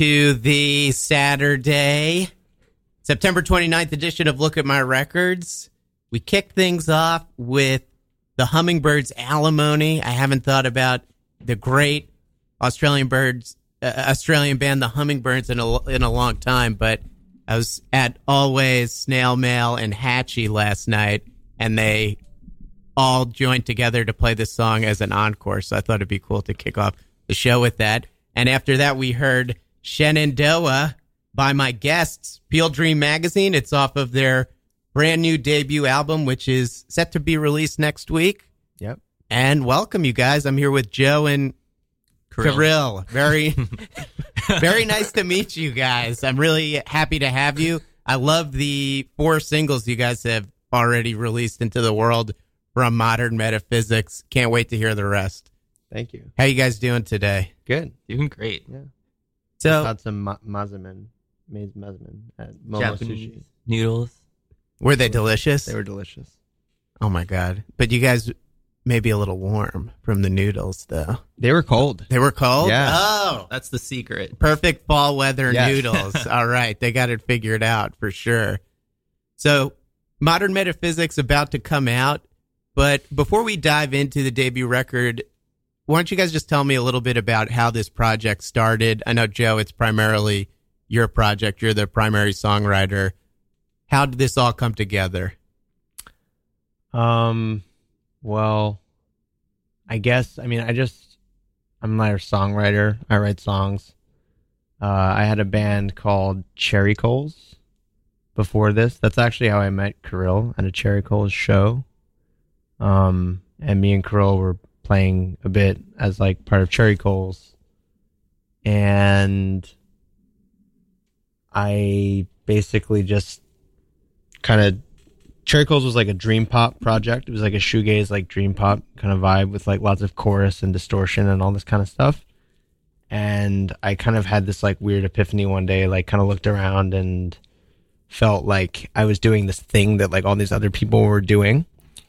To the Saturday, September 29th edition of Look at My Records. We kicked things off with the Hummingbirds Alimony. I haven't thought about the great Australian birds, uh, Australian band, the Hummingbirds, in a, in a long time, but I was at Alvvays, Snail Mail, and Hatchie last night, and they all joined together to play this song as an encore. So I thought it'd be cool to kick off the show with that. And after that, we heard Shenandoah by my guests, Peel Dream Magazine. It's off of their brand new debut album, which is set to be released next week. Yep. And welcome, you guys. I'm here with Joe and Kirill. Kirill. Very, very nice to meet you guys. I'm really happy to have you. I love the four singles you guys have already released into the world from Modern Metaphysics. Can't wait to hear the rest. Thank you. How you guys doing today? Good. Doing great. So, Had some ma- mazemen, maize mazemen at uh, Momo Japanese Sushi. noodles. were they delicious? They were delicious. oh my god! But you guys may be a little warm from the noodles, though. They were cold. They were cold. Yeah. Oh, That's the secret. perfect fall weather Yes. noodles. All right, they got it figured out for sure. So, Modern Metaphysics about to come out, but before we dive into the debut record, why don't you guys just tell me a little bit about how this project started? I know Joe, it's primarily your project. You're the primary songwriter. How did this all come together? Um, well, I guess I mean I just I'm not a songwriter. I write songs. Uh, I had a band called Cherry Coals before this. That's actually how I met Kirill at a Cherry Coals show. Um, and me and Kirill were playing a bit as like part of Cherry Coals, and I basically just kind of Cherry Coals was like a dream pop project. It was like a shoegaze, like dream pop kind of vibe with like lots of chorus and distortion and all this kind of stuff. And I kind of had this like weird epiphany one day, like kind of looked around and felt like I was doing this thing that like all these other people were doing.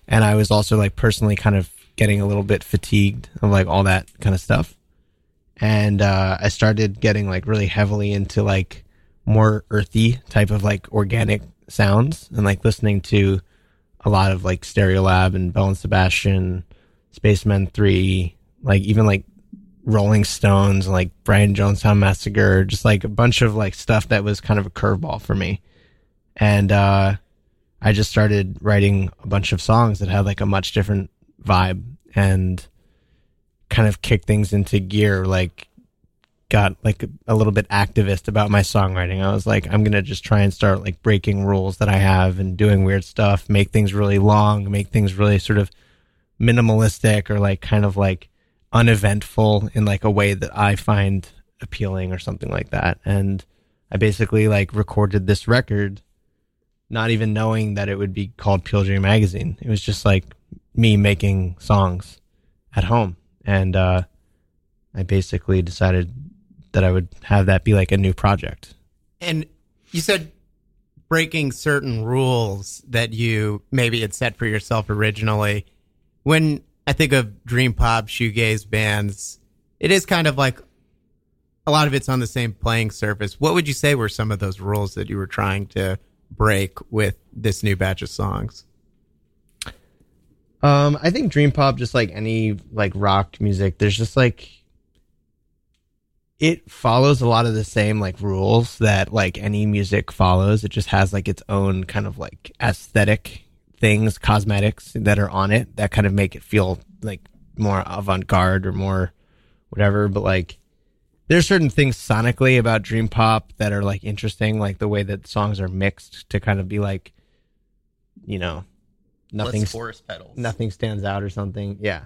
And I was also like personally kind of getting a little bit fatigued of like all that kind of stuff. And uh, I started getting like really heavily into like more earthy type of like organic sounds and like listening to a lot of like Stereolab and Belle and Sebastian, Spacemen 3, like even like Rolling Stones, and, like Brian Jonestown Massacre, just like a bunch of like stuff that was kind of a curveball for me. And uh I just started writing a bunch of songs that had like a much different vibe and kind of kicked things into gear like got like a little bit activist about my songwriting. I was like, I'm gonna just try and start like breaking rules that I have and doing weird stuff, make things really long, make things really sort of minimalistic or like kind of like uneventful in like a way that I find appealing or something like that. And I basically like recorded this record, not even knowing that it would be called Peel Dream Magazine. It was just like me making songs at home. And uh I basically decided that I would have that be like a new project. And you said breaking certain rules that you maybe had set for yourself originally. When I think of dream pop shoegaze bands, it is kind of like a lot of it's on the same playing surface. What would you say were some of those rules that you were trying to break with this new batch of songs? Um, I think dream pop, just like any like rock music, there's just like it follows a lot of the same like rules that like any music follows. It just has like its own kind of like aesthetic things, cosmetics that are on it that kind of make it feel like more avant garde or more whatever. But like there's certain things sonically about dream pop that are like interesting, like the way that songs are mixed to kind of be like, you know, nothing Less forest pedals. nothing stands out or something. Yeah.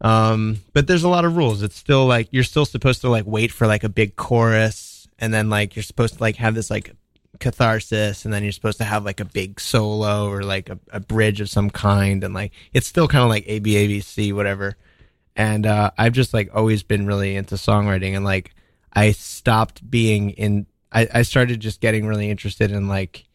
Um, but there's a lot of rules. It's still like you're still supposed to like wait for like a big chorus, and then like you're supposed to like have this like catharsis, and then you're supposed to have like a big solo or like a, a bridge of some kind, and like it's still kind of like A B A B C whatever. And uh, I've just like always been really into songwriting, and like I stopped being in. I, I started just getting really interested in like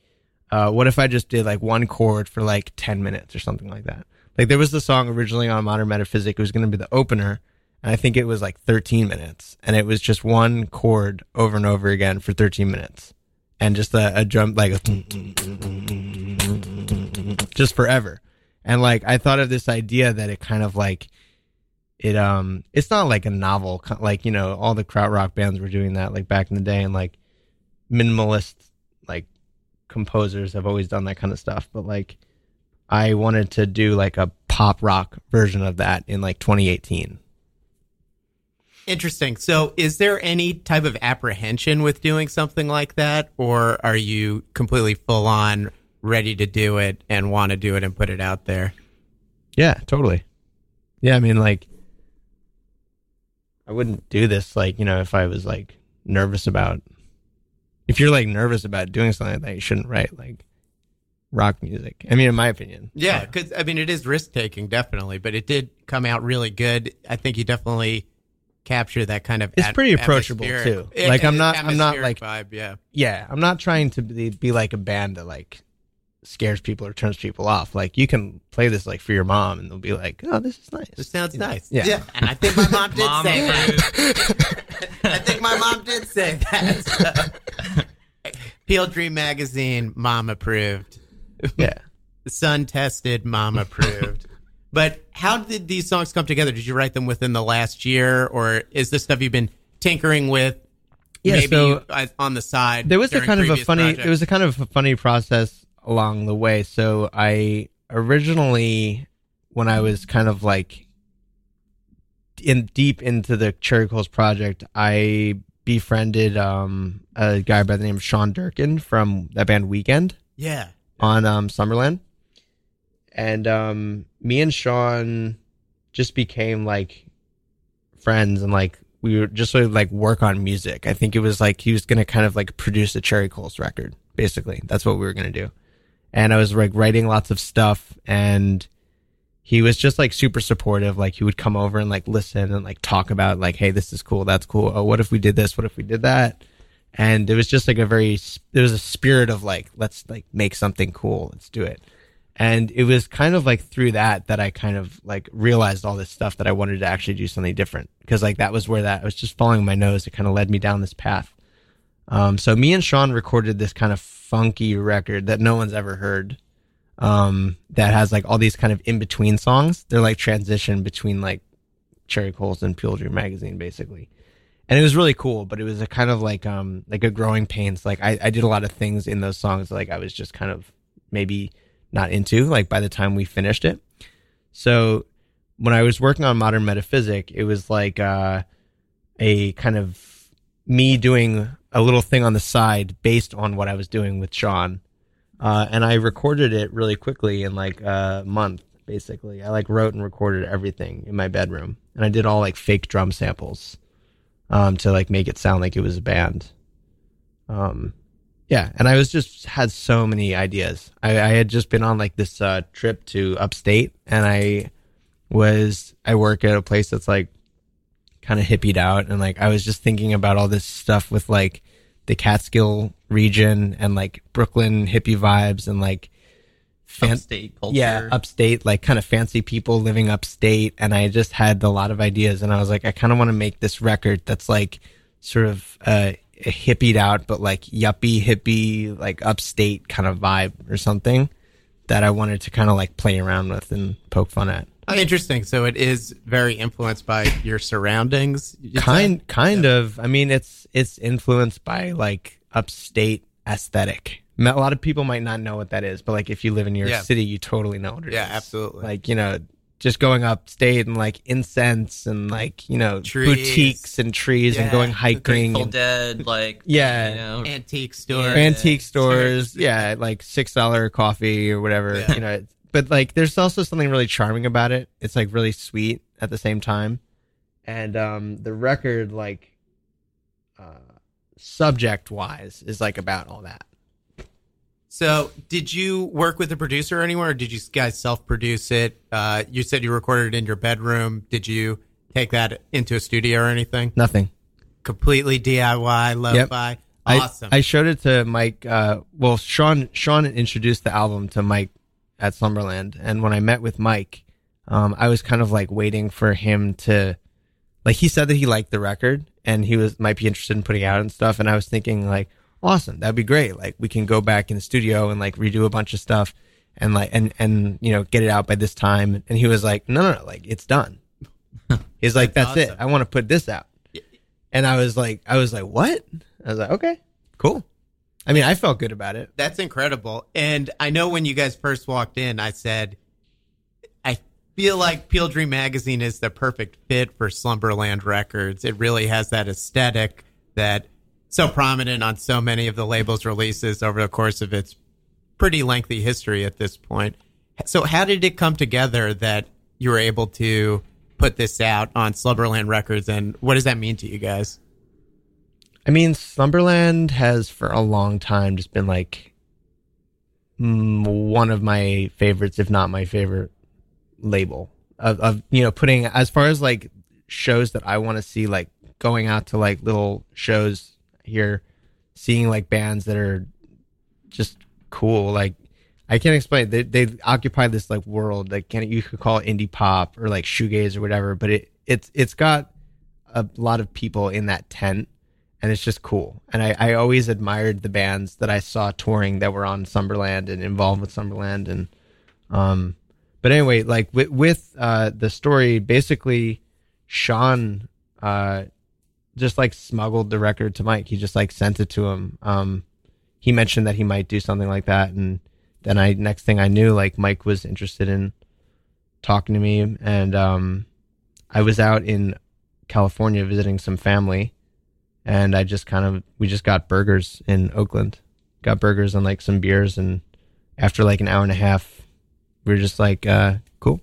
uh, what if I just did like one chord for like 10 minutes or something like that? Like there was the song originally on Modern Metaphysic. It was going to be the opener. and I think it was like 13 minutes, and it was just one chord over and over again for 13 minutes, and just a, a drum like a just forever. And like I thought of this idea that it kind of like it um it's not like a novel like you know all the krautrock bands were doing that like back in the day and like minimalist composers have always done that kind of stuff but like I wanted to do like a pop rock version of that in like 2018 Interesting. So, is there any type of apprehension with doing something like that, or are you completely full on ready to do it and want to do it and put it out there? Yeah, totally. Yeah, I mean, like, I wouldn't do this, like, you know, if I was like nervous about. If you're like nervous about doing something like that, you shouldn't write like rock music. I mean, in my opinion. Yeah, because I mean, it is risk taking, definitely, but it did come out really good. I think you definitely capture that kind of. It's at- pretty approachable, too. Like, I'm not- I'm not, like- vibe. Yeah, Yeah, I'm not trying to be, be like a band that like scares people or turns people off. Like, you can play this like for your mom, and they'll be like, "Oh, this is nice." this sounds nice. Yeah. and I think my mom did Mom say that. I think my mom did say that. Peel Dream Magazine, mom approved. yeah. Sun tested, mom approved. but how did these songs come together? Did you write them within the last year, or is this stuff you've been tinkering with? Yeah, maybe so- on the side. there was a kind of a funny projects? there was a kind of a funny process along the way. So i originally when i was kind of like in deep into the cherry coals project i befriended um a guy by the name of shaun durkan from that band weekend. Yeah. on um slumberland. And um me and sean just became like friends and like we were just sort of like work on music. I think it was like he was gonna kind of like produce a cherry coals record basically. That's what we were gonna do and i was like writing lots of stuff and he was just like super supportive. Like he would come over and like listen and like talk about like hey this is cool that's cool. Oh what if we did this? What if we did that? And it was just like a very there was a spirit of like let's like make something cool. Let's do it. And it was kind of like through that that i kind of like realized all this stuff that i wanted to actually do something different. Because like that was where that i was just following my nose. It kind of led me down this path um, so me and sean recorded this kind of funky record that no one's ever heard um, that has like all these kind of in between songs. They're like transition between like cherry coals and peel dream magazine basically. And it was really cool but it was a kind of like um like a growing pains. Like I, I did a lot of things in those songs like i was just kind of maybe not into like by the time we finished it. So when i was working on modern metaphysic it was like uh a kind of me doing a little thing on the side based on what i was doing with sean uh, and i recorded it really quickly in like a month basically i like wrote and recorded everything in my bedroom and i did all like fake drum samples um, to like make it sound like it was a band. Um, yeah, and I was just had so many ideas. I, I had just been on like this uh, trip to upstate, and I was I work at a place that's like kind of hippied out, and like I was just thinking about all this stuff with like the Catskill region and like Brooklyn hippie vibes and like fan- Upstate culture. yeah, upstate, like kind of fancy people living upstate. And I just had a lot of ideas. And I was like, I kind of want to make this record that's like sort of uh, a hippied out, but like yuppie, hippie, like upstate kind of vibe or something that I wanted to kind of like play around with and poke fun at. Oh, interesting. So it is very influenced by your surroundings. you'd say? Kind, kind of. I mean, it's it's influenced by like upstate aesthetic. A lot of people might not know what that is, but like if you live in New York Yeah. City, you totally know what it is. Yeah, absolutely. Like you know, just going upstate and like incense and like you know Trees. boutiques and trees and going hiking, Grateful and Dead, like Yeah. you know, antique store. Yeah. antique stores. Yeah, like six dollar coffee or whatever. Yeah. You know, but like there's also something really charming about it. It's like really sweet at the same time, and um the record like uh subject wise is like about all that. So, did you work with a producer anywhere, or did you guys self-produce it? Uh, you said you recorded it in your bedroom. Did you take that into a studio or anything? Nothing. Completely DIY, lo-fi. Awesome. I, I showed it to Mike. Uh, well, Sean Sean introduced the album to Mike at Slumberland, and when I met with Mike, um, I was kind of like waiting for him to like he said that he liked the record and he was might be interested in putting out and stuff. And I was thinking like, awesome, that'd be great. Like we can go back in the studio and like redo a bunch of stuff and like and and you know get it out by this time. And he was like, no, no, no like it's done. He's like, that's, That's it. I want to put this out. And I was like, I was like, what? I was like, okay, cool. I mean, I felt good about it. That's incredible. And I know when you guys first walked in, I said, I feel like Peel Dream Magazine is the perfect fit for Slumberland Records. It really has that aesthetic that so prominent on so many of the label's releases over the course of its pretty lengthy history at this point. So how did it come together that you were able to put this out on Slumberland Records and what does that mean to you guys? I mean, Slumberland has for a long time just been like mm, one of my favorites, if not my favorite label of, of you know putting as far as like shows that I want to see, like going out to like little shows here, seeing like bands that are just cool. Like I can't explain. They they occupy this like world. Like can you could call indie pop or like shoegaze or whatever, but it it's it's got a lot of people in that tent and it's just cool. And I, I always admired the bands that I saw touring that were on Slumberland and involved with Slumberland. And, um, but anyway, like with, with, uh, the story, basically Sean, uh, just like smuggled the record to Mike. He just like sent it to him. Um, he mentioned that he might do something like that. And then I, next thing I knew, like Mike was interested in talking to me. And, um, I was out in California visiting some family and I just kind of we just got burgers in Oakland. Got burgers and like some beers and after like an hour and a half we were just like uh cool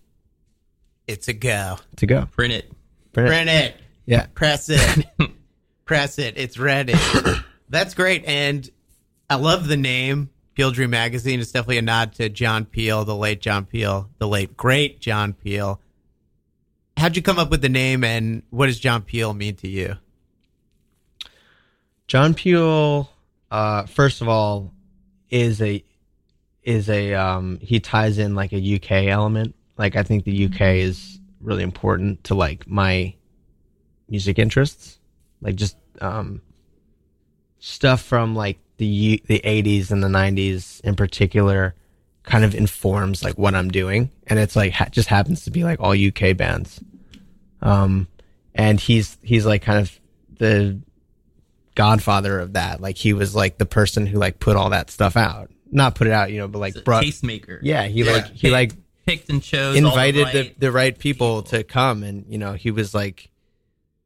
It's a go. to go. Print it. Print it. Print it. Yeah. Press it. Press it. It's ready. That's great. And I love the name Peel Dream Magazine. It's definitely a nod to John Peel, the late John Peel, the late great John Peel. How'd you come up with the name and what does John Peel mean to you? John Peel uh first of all is a is a um he ties in like a UK element. Like I think the UK is really important to like my music interests. Like just um stuff from like the U- the 80s and the 90s in particular kind of informs like what I'm doing and it's like ha- just happens to be like all UK bands. Um and he's he's like kind of the godfather of that. Like he was like the person who like put all that stuff out. Not put it out, you know, but like brought tastemaker. Yeah, he like he Picked- like picked and chose. invited the, right- the right people to come and you know he was like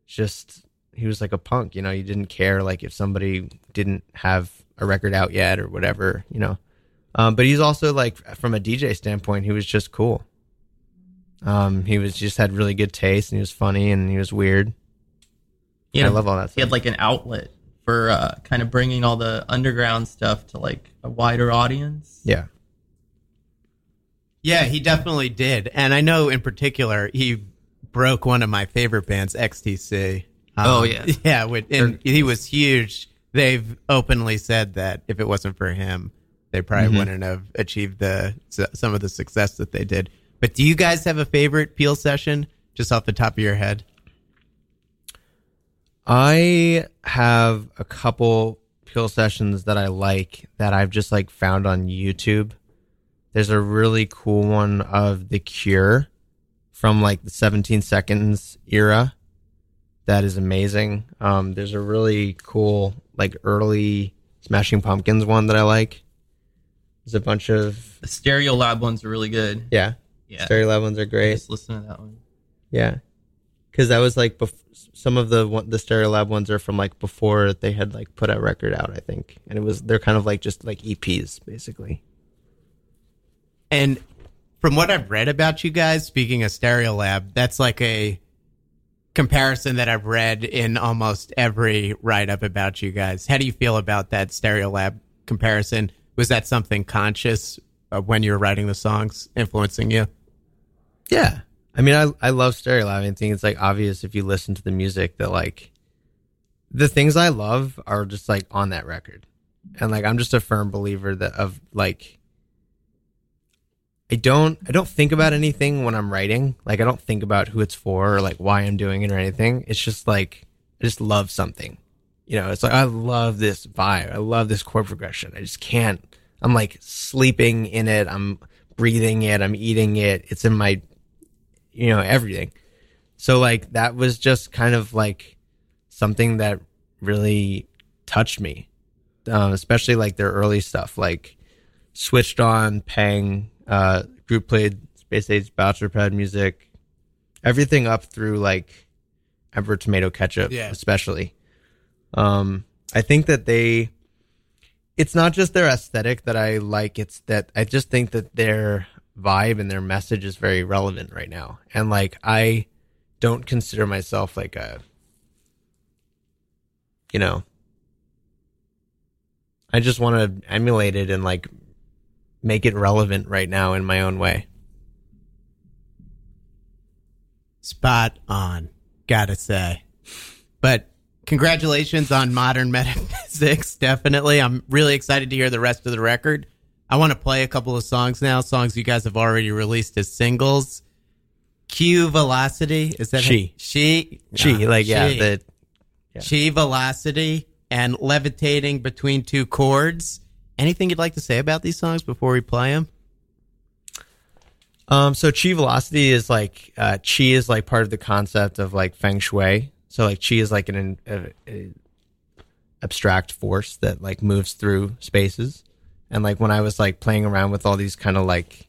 just he was like a punk you know he didn't care like if somebody didn't have a record out yet or whatever you know um, but he's also like from a dj standpoint he was just cool um, he was just had really good taste and he was funny and he was weird Yeah, I love all that He had like an outlet for uh, kind of bringing all the underground stuff to like a wider audience. yeah Yeah, he definitely did. And I know in particular, he broke one of my favorite bands, XTC. Um, Oh, yeah. Yeah, with- and he was huge. They've openly said that if it wasn't for him, they probably Mm-hmm. wouldn't have achieved the some of the success that they did. But do you guys have a favorite Peel session just off the top of your head? I have a couple Peel sessions that I like that I've just like found on YouTube. There's a really cool one of The Cure from like the 17 seconds era that is amazing. Um, there's a really cool like early Smashing Pumpkins one that I like. There's a bunch of The Stereolab ones are really good. yeah, Yeah. Stereolab ones are great. Just listen to that one. Yeah, because that was like bef- some of the one, the Stereolab ones are from like before they had like put a record out, I think, and it was they're kind of like just like EPs basically. And from what I've read about you guys, speaking of Stereolab, that's like a comparison that I've read in almost every write up about you guys. How do you feel about that Stereolab comparison? Was that something conscious uh, when you were writing the songs influencing you? Yeah, I mean, I I love Stereolab. I think it's like obvious if you listen to the music that like the things I love are just like on that record, and like I'm just a firm believer that of like I don't I don't think about anything when I'm writing. Like I don't think about who it's for or like why I'm doing it or anything. It's just like I just love something. You know, it's like I love this vibe. I love this chord progression. I just can't. I'm like sleeping in it. I'm breathing it. I'm eating it. It's in my you know, everything. So like that was just kind of like something that really touched me. Um, especially like their early stuff, like switched on, Peng, uh, groop played Space Age Bachelor Pad music, everything up through like Emperor Tomato Ketchup, Yeah. especially. Um, I think that they, it's not just their aesthetic that I like. It's that I just think that their vibe and their message is very relevant right now. And like, I don't consider myself like a, you know, I just want to emulate it and like make it relevant right now in my own way. Spot on, gotta say. But congratulations on Modern Metaphysics. Definitely. I'm really excited to hear the rest of the record. I want to play a couple of songs now, songs you guys have already released as singles. Q Velocity. Is that She. She. She, Ah, like, yeah, She. the, Chi Velocity and Levitating Between Two Chords. Anything you'd like to say about these songs before we play them? Um, so chi velocity is like uh, chi is like part of the concept of like feng shui. So like chi is like an, a, a abstract force that like moves through spaces. And like when I was like playing around with all these kind of like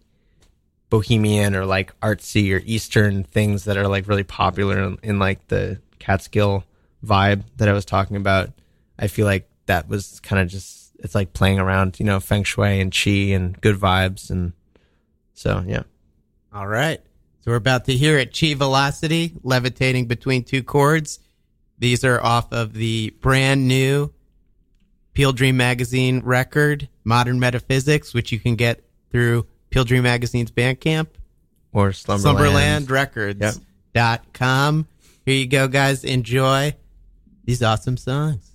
bohemian or like artsy or eastern things that are like really popular in, in like the Catskill vibe that I was talking about, I feel like that was kind of just it's like playing around, you know, feng shui and chi and good vibes and so yeah. All right. So we're about to hear it. Chi Velocity, levitating between two chords. These are off of the brand new Peel Dream Magazine record, Modern Metaphysics, which you can get through Peel Dream Magazine's Bandcamp, or Slumberland. SlumberlandRecords.com. Here you go, guys. Enjoy these awesome songs.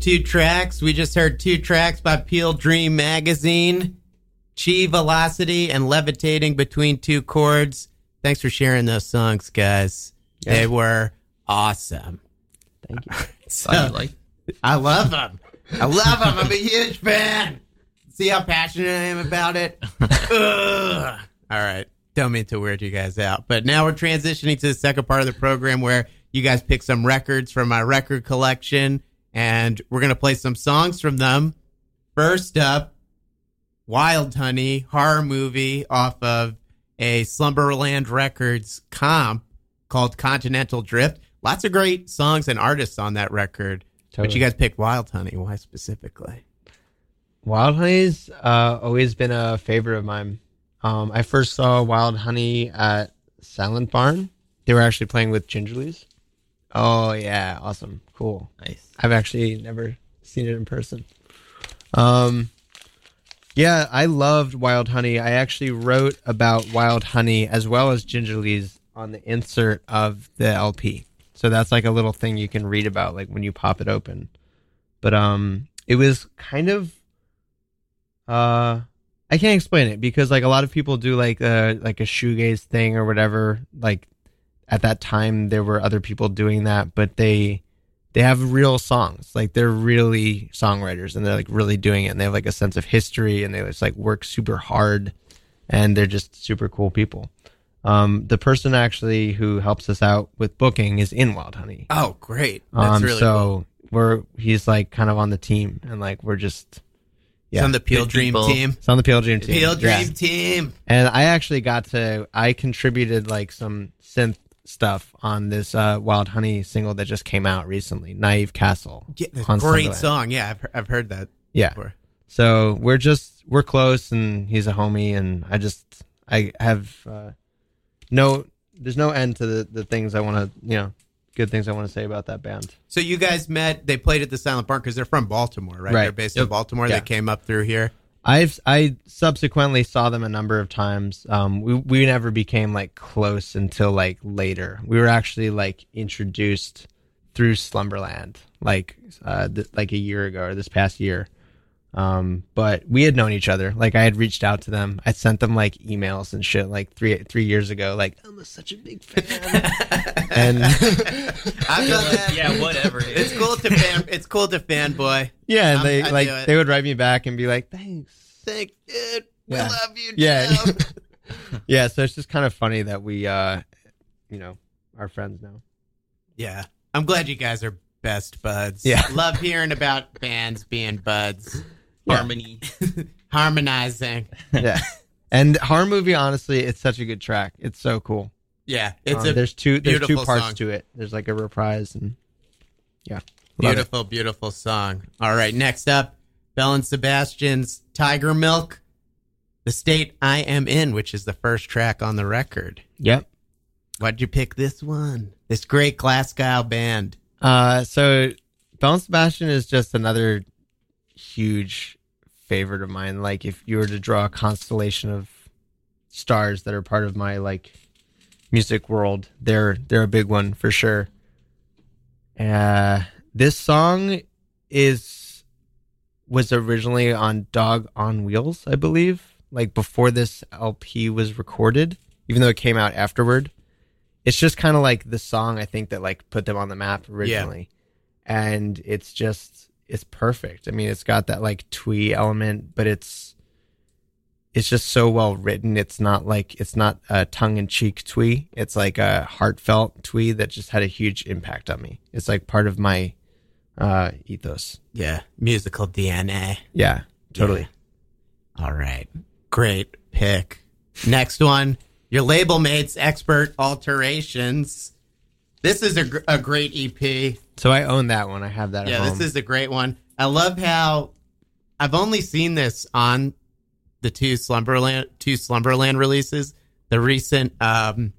Two tracks. We just heard two tracks by Peel Dream Magazine Chi Velocity and Levitating Between Two Chords. Thanks for sharing those songs, guys. They were awesome. Thank you. Thought you liked- I love them. I love them. I'm a huge fan. See how passionate I am about it? Ugh. All right. Don't mean to weird you guys out. But now we're transitioning to the second part of the program where you guys pick some records from my record collection and we're going to play some songs from them. First up, Wild Honey horror movie off of a Slumberland Records comp called Continental Drift. Lots of great songs and artists on that record. But you guys picked Wild Honey. Why specifically? Wild Honey's uh, always been a favorite of mine. Um, I first saw Wild Honey at Silent Barn. They were actually playing with Gingerlys. Oh yeah, awesome, cool. Nice. I've actually never seen it in person. Um, yeah, I loved Wild Honey. I actually wrote about Wild Honey as well as Gingerlys on the insert of the LP. So that's like a little thing you can read about, like when you pop it open. But um, it was kind of uh, I can't explain it because like a lot of people do like a like a shoegaze thing or whatever. Like at that time, there were other people doing that, but they they have real songs. Like they're really songwriters and they're like really doing it. And they have like a sense of history and they just like work super hard and they're just super cool people. Um, the person actually who helps us out with booking is in Wild Honey. Oh, great. That's Um, really so cool. we're he's like kind of on the team and like we're just It's yeah. on the Peel Good Dream people. team. it's on the Peel Dream team. Peel Yeah. Dream team. And I actually got to I contributed like some synth stuff on this uh, Wild Honey single that just came out recently, Naive Castle. Yeah, that's on a great Slumberland. song. Yeah, I've, I've heard that Yeah. before. So we're just we're close, and he's a homie, and I just I have uh, no there's no end to the the things I want to you know good things I want to say about that band. So you guys met, they played at the Silent Barn because they're from Baltimore, right? Right. They're based in Baltimore. Yeah. They came up through here. I've I subsequently saw them a number of times. Um, we we never became like close until like later. We were actually like introduced through Slumberland, like uh, th- like a year ago or this past year. Um, but we had known each other. Like I had reached out to them. I sent them like emails and shit like three three years ago. Like I'm a, such a big fan. and I've that. yeah, whatever. dude. It's cool to fan. It's cool to fanboy. yeah, and I'm- they I like they would write me back and be like, thanks. Thank you. We Yeah. love you. Yeah. Yeah, so it's just kind of funny that we, uh, you know, are friends now. yeah. I'm glad you guys are best buds. Yeah. Love hearing about bands being buds, Harmony. harmonizing. Yeah. and horror movie, honestly, it's such a good track. It's so cool. Yeah, it's Um, a there's two there's two parts song. to it. There's like a reprise and yeah, Love it. beautiful, beautiful song. All right, next up, Belle and Sebastian's Tigermilk, the state I am in, which is the first track on the record. Yep. Why'd you pick this one? This great Glasgow band. Uh, so Belle and Sebastian is just another huge favorite of mine. Like if you were to draw a constellation of stars that are part of my like music world, they're they're a big one for sure. Uh, this song is was originally on Dog on Wheels, I believe, like before this LP was recorded, even though it came out afterward. It's just kind of like the song I think that like put them on the map originally. And it's just it's perfect. I mean, it's got that like twee element, but it's it's just so well written. It's not like it's not a tongue in cheek twee. It's like a heartfelt twee that just had a huge impact on me. It's like part of my uh ethos. Yeah, musical DNA. Yeah, totally. All right. Great pick. Next one, your label mates expert alterations. This is a, a great EP. So I own that one. I have that Yeah, at home. this is a great one. I love how I've only seen this on the two Slumberland two Slumberland releases. The recent um,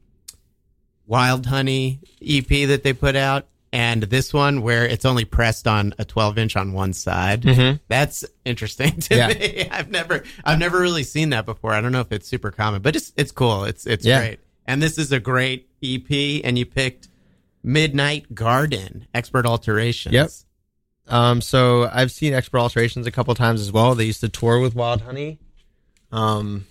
Wild Honey EP that they put out, and this one where it's only pressed on a 12 inch on one side. Mhm. That's interesting to Yeah. me. I've never I've never really seen that before. I don't know if it's super common, but it's it's cool. It's it's Yeah. great. And this is a great EP, and you picked Midnight Garden Expert Alterations. Yep. Um, so I've seen Expert Alterations a couple times as well. They used to tour with Wild Honey. Um,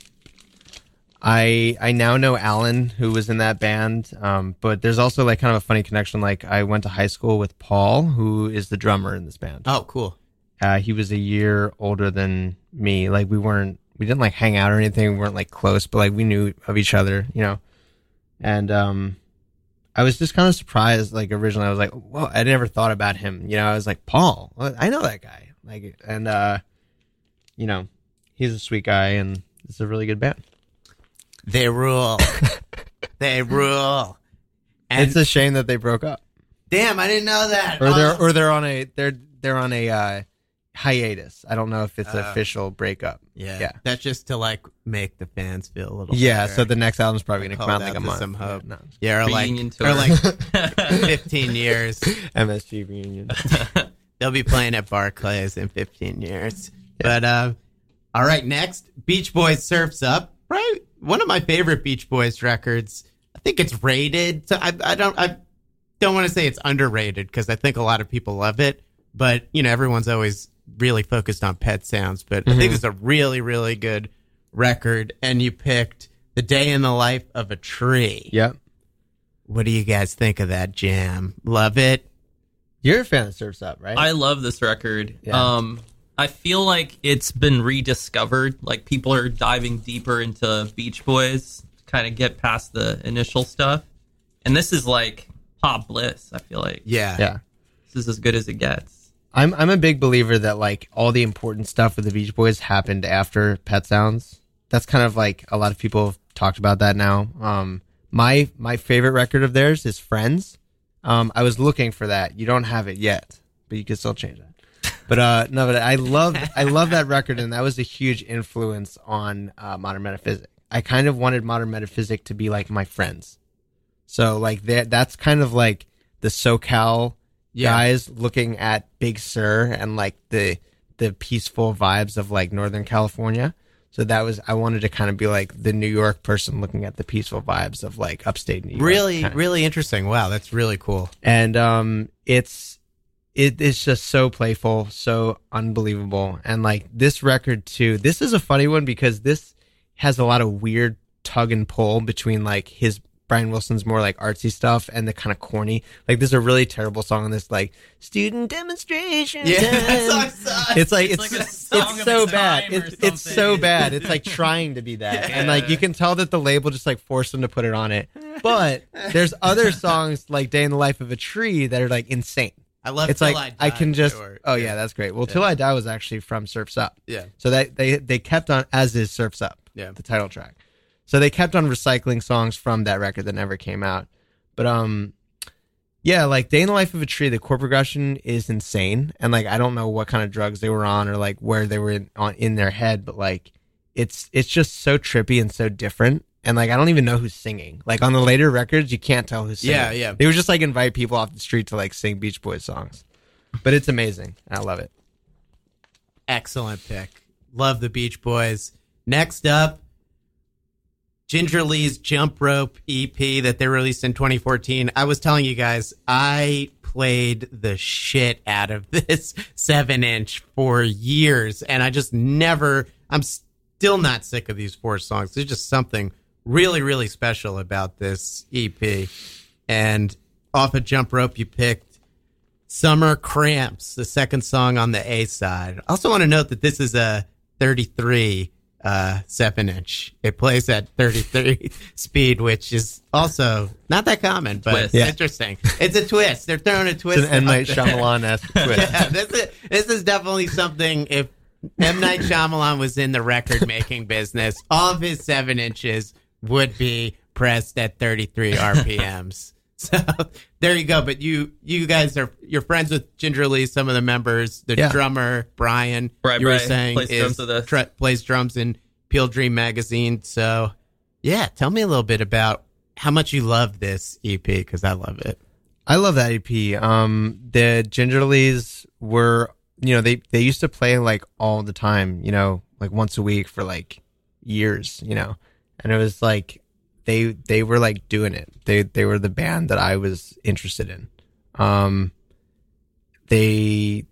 I I now know Alan, who was in that band. Um, but there's also like kind of a funny connection. Like I went to high school with Paul, who is the drummer in this band. Oh, cool. Uh, he was a year older than me. Like we weren't, we didn't like hang out or anything. We weren't like close, but like we knew of each other, you know. And um, I was just kind of surprised. Like originally, I was like, "Well, I never thought about him." You know, I was like, "Paul, I know that guy." Like, and uh, you know, he's a sweet guy, and it's a really good band. They rule. they rule. And it's a shame that they broke up, damn, I didn't know that. or they're or they're on a they're they're on a uh, hiatus. I don't know if it's an Uh, official breakup. yeah, yeah. That's just to like make the fans feel a little. Yeah, better. so the next album's probably going to come out like a month. some hope. No, yeah, or like Reunion tour. or like fifteen years. MSG reunion. They'll be playing at Barclays in 15 years. But uh, all right, next Beach Boys Surfs Up. Right, one of my favorite Beach Boys records. I think it's rated. So I, I don't I don't want to say it's underrated because I think a lot of people love it. But you know, everyone's always really focused on Pet Sounds. But I think it's a really really good record. And you picked the day in the life of a tree. yep. What do you guys think of that jam? Love it. You're a fan of Surf's Up, right? I love this record. Yeah. Um, I feel like it's been rediscovered. Like people are diving deeper into Beach Boys to kind of get past the initial stuff. And this is like pop bliss. I feel like Yeah. yeah. this is as good as it gets. I'm I'm a big believer that like all the important stuff with the Beach Boys happened after Pet Sounds. That's kind of like a lot of people have talked about that now. Um, my my favorite record of theirs is Friends. Um, I was looking for that. You don't have it yet, but you can still change that. But uh, no, but I love I love that record, and that was a huge influence on uh, Modern Metaphysic. I kind of wanted Modern Metaphysic to be like my friends. So like that that's kind of like the SoCal Yeah. guys looking at Big Sur and like the the peaceful vibes of like Northern California. So that was I wanted to kind of be like the New York person looking at the peaceful vibes of like upstate New York. Really, kinda. really interesting. Wow, that's really cool. and um it's it is just so playful, so unbelievable. And like this record too, this is a funny one because this has a lot of weird tug and pull between like his Brian Wilson's more like artsy stuff and the kind of corny. Like there's a really terrible song on this like student demonstration. Yeah, that song sucks. It's like It's it's like a it's, song of so bad. It's it's so bad. It's like trying to be that, and like you can tell that the label just like forced them to put it on it. But there's other songs like "Day in the Life of a Tree" that are like insane. I love. It's like I, I, can just. or- Oh yeah, that's great. Well, "Till I Die" was actually from Surfs Up. yeah, So that they they kept on as is Surfs Up, Yeah. the title track. So they kept on recycling songs from that record that never came out. But um yeah, like Day in the Life of a Tree, the chord progression is insane. And like I don't know what kind of drugs they were on or like where they were in, on in their head, but like it's it's just so trippy and so different. And like I don't even know who's singing. Like on the later records, you can't tell who's singing. Yeah, yeah. They would just like invite people off the street to like sing Beach Boys songs. But it's amazing. I love it. excellent pick. Love the Beach Boys. Next up, Gingerlys Jump Rope EP that they released in 2014. I was telling you guys, I played the shit out of this seven inch for years, and I just never. I'm still not sick of these four songs. There's just something really, really special about this EP. And off of Jump Rope, you picked Summer Cramps, the second song on the A side. I also want to note that this is a 33 uh, 7 inch. It plays at 33 speed, which is also not that common, but Twist. Yeah. interesting. It's a twist. They're throwing a twist. It's an M Night. Shyamalan esque twist. Yeah, this is, this is definitely something if M. Night Shyamalan was in the record making business, all of his seven inches would be pressed at 33 RPMs. So there you go. But you you guys are you're friends with Ginger Lee, some of the members, the Yeah. drummer Brian. Right, you were Brian saying plays is drums with us. tr- plays drums in Peel Dream magazine. So yeah, tell me a little bit about how much you love this EP because I love it. I love that EP. Um, the Gingerlys were, you know, they they used to play like all the time, you know, like once a week for like years, you know, and it was like they they were like doing it. They they were the band that I was interested in. Um, they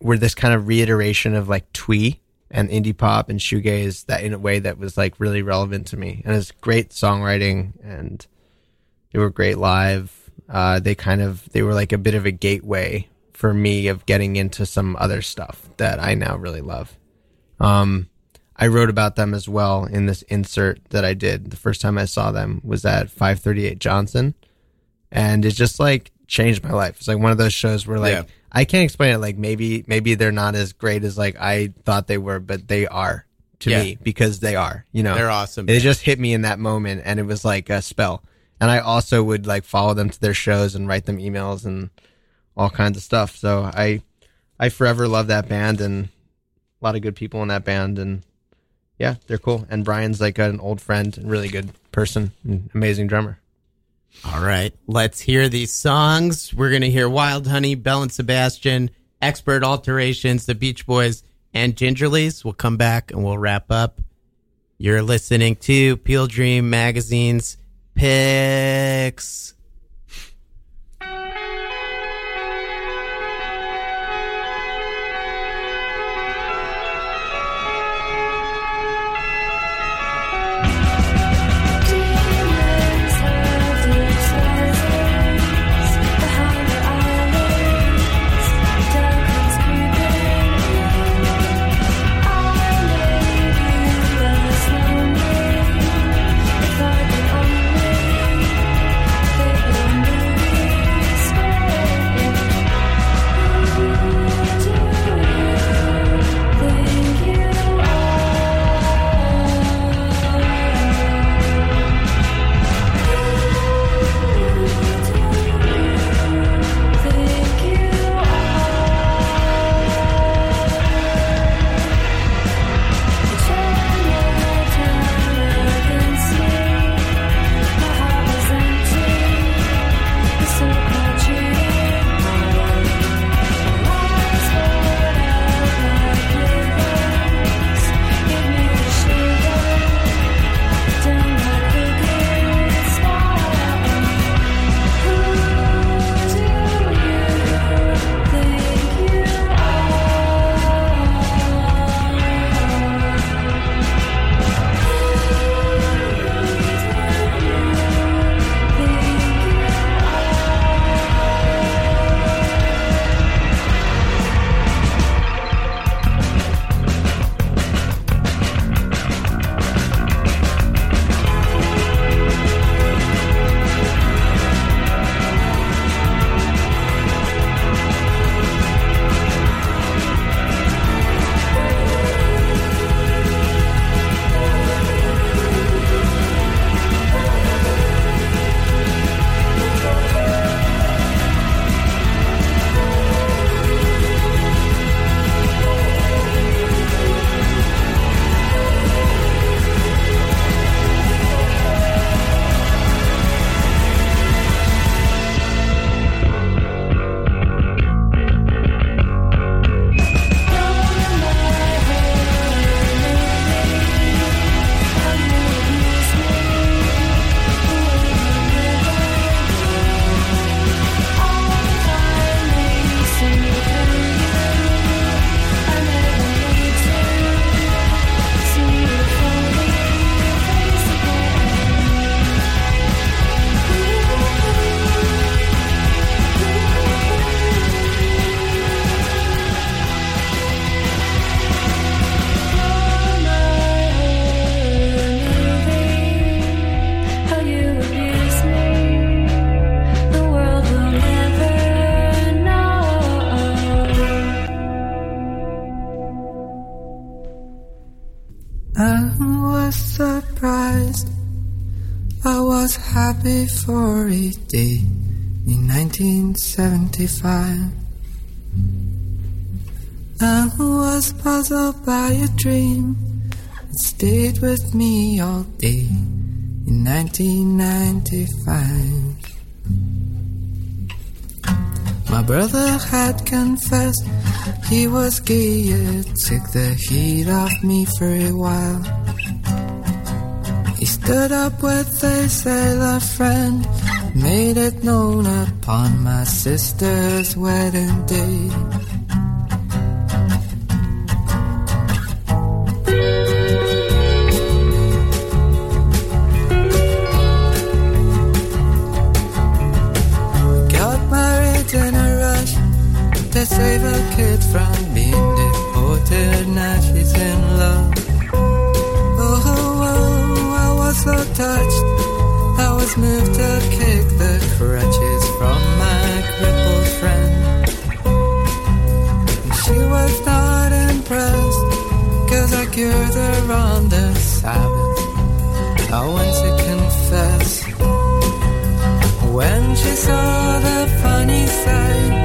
were this kind of reiteration of like twee and indie pop and shoegaze that in a way that was like really relevant to me. And it's great songwriting and they were great live. Uh, they kind of they were like a bit of a gateway for me of getting into some other stuff that I now really love. Um, I wrote about them as well in this insert that I did. The first time I saw them was at 538 Johnson, and it just like changed my life. It's like one of those shows where like Yeah. I can't explain it. Like maybe maybe they're not as great as like I thought they were, but they are to Yeah. me because they are. You know, They're awesome. It just hit me in that moment, and it was like a spell. And I also would like follow them to their shows and write them emails and all kinds of stuff. So I I forever love that band and a lot of good people in that band and yeah, they're cool. And Brian's like an old friend really good person, amazing drummer. All right, let's hear these songs. We're going to hear Wild Honey, Belle and Sebastian, Expert Alterations, The Beach Boys, and Gingerlys. We'll come back and we'll wrap up. You're listening to Peel Dream Magazine's Picks. 1975. I was puzzled by a dream that stayed with me all day in 1995. My brother had confessed he was gay, it took the heat off me for a while. He stood up with a sailor friend, made it known upon my sister's wedding day. Saw the funny side,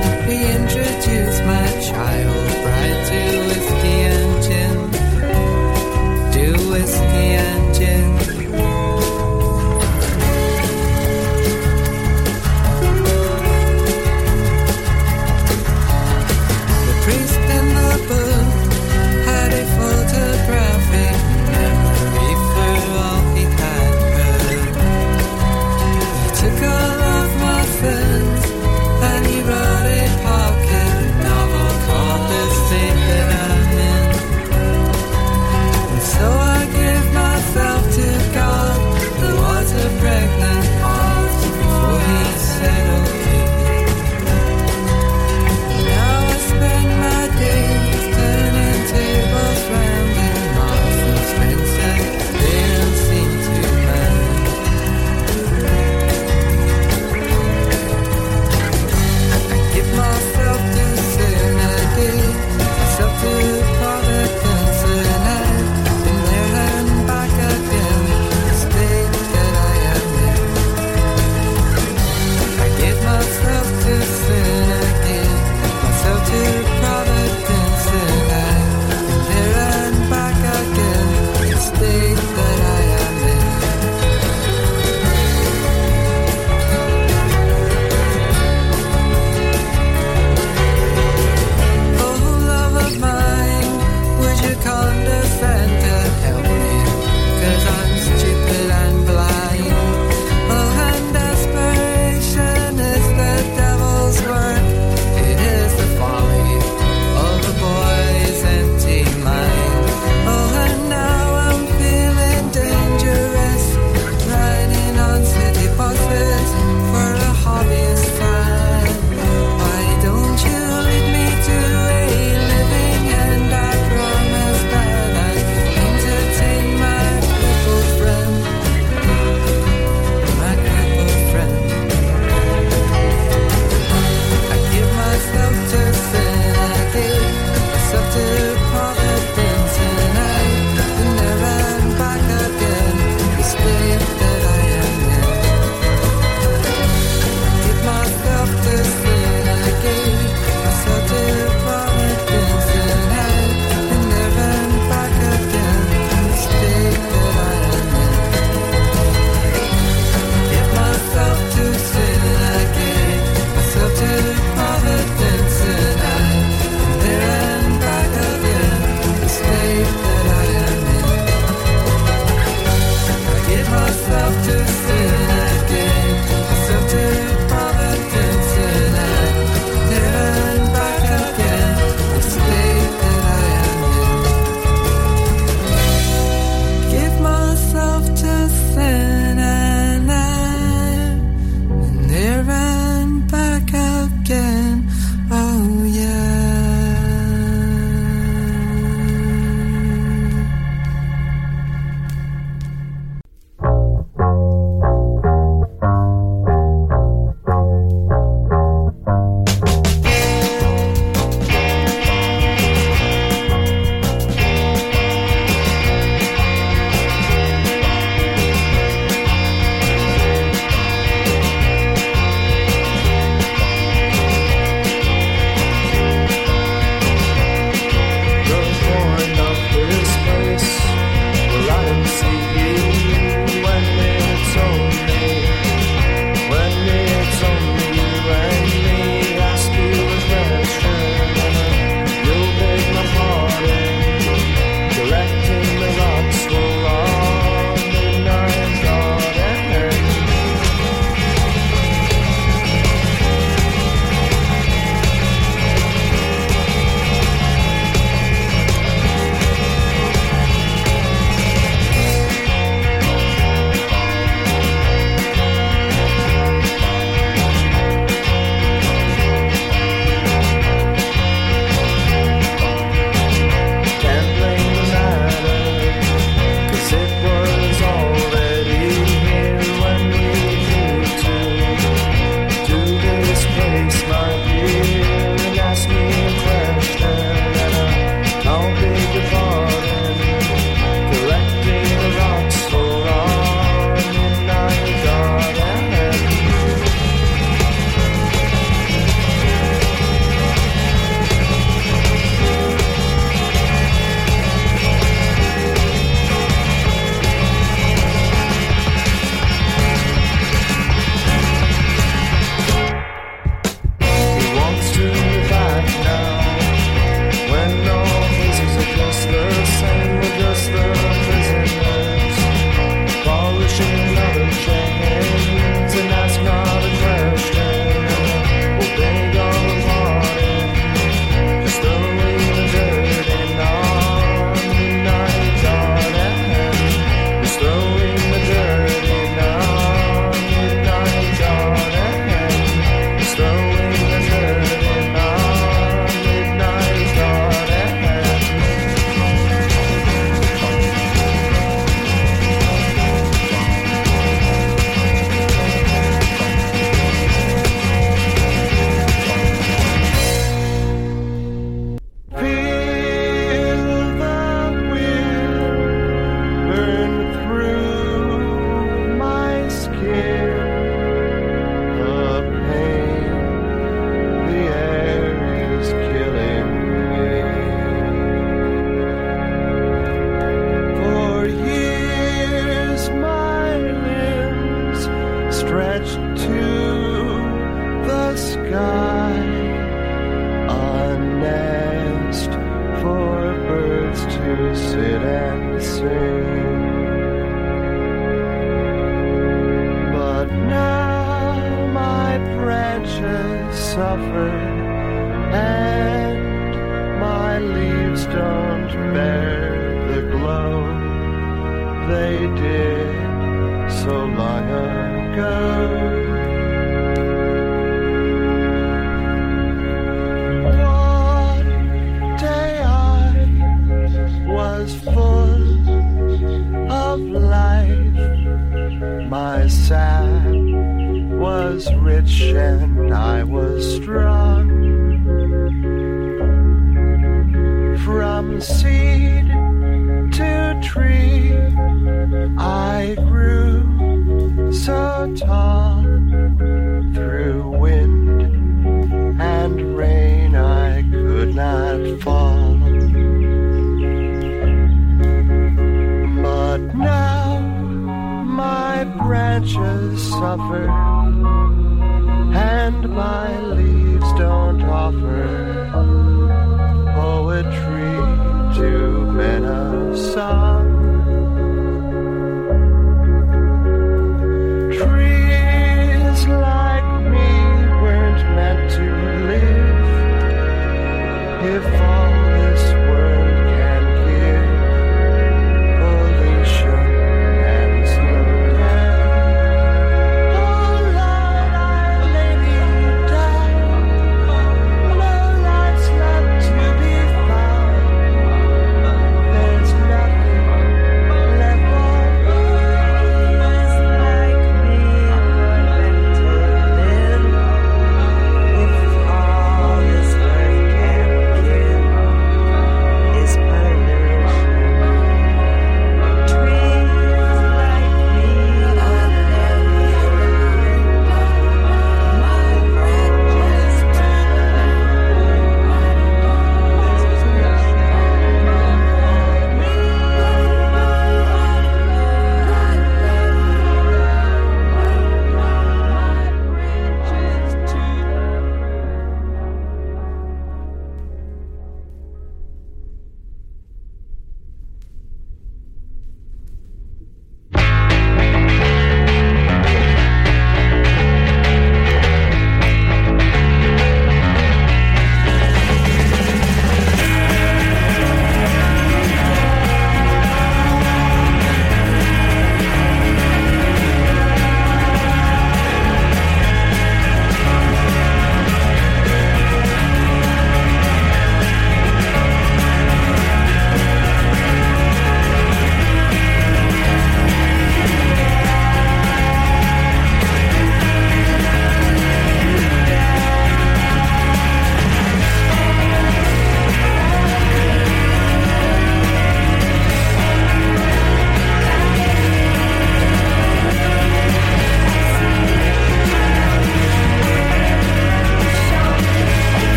was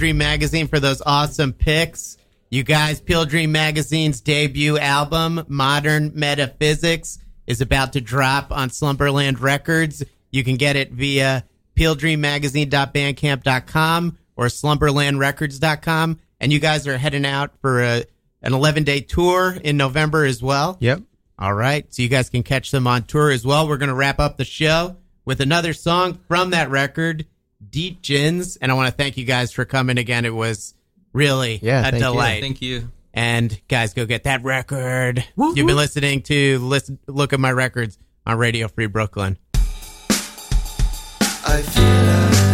Dream Magazine, for those awesome picks. You guys, Peel Dream Magazine's debut album, Modern Metaphysics, is about to drop on Slumberland Records. You can get it via peeldreammagazine.bandcamp.com or slumberlandrecords.com. And you guys are heading out for a, an 11 day tour in November as well. Yep. All right. So you guys can catch them on tour as well. We're going to wrap up the show with another song from that record. Deep Gins, and I want to thank you guys for coming again. It was really Yeah, a thank you. delight. Thank you. And guys, go get that record. You've been listening to listen, look at my records on Radio Free Brooklyn. I feel like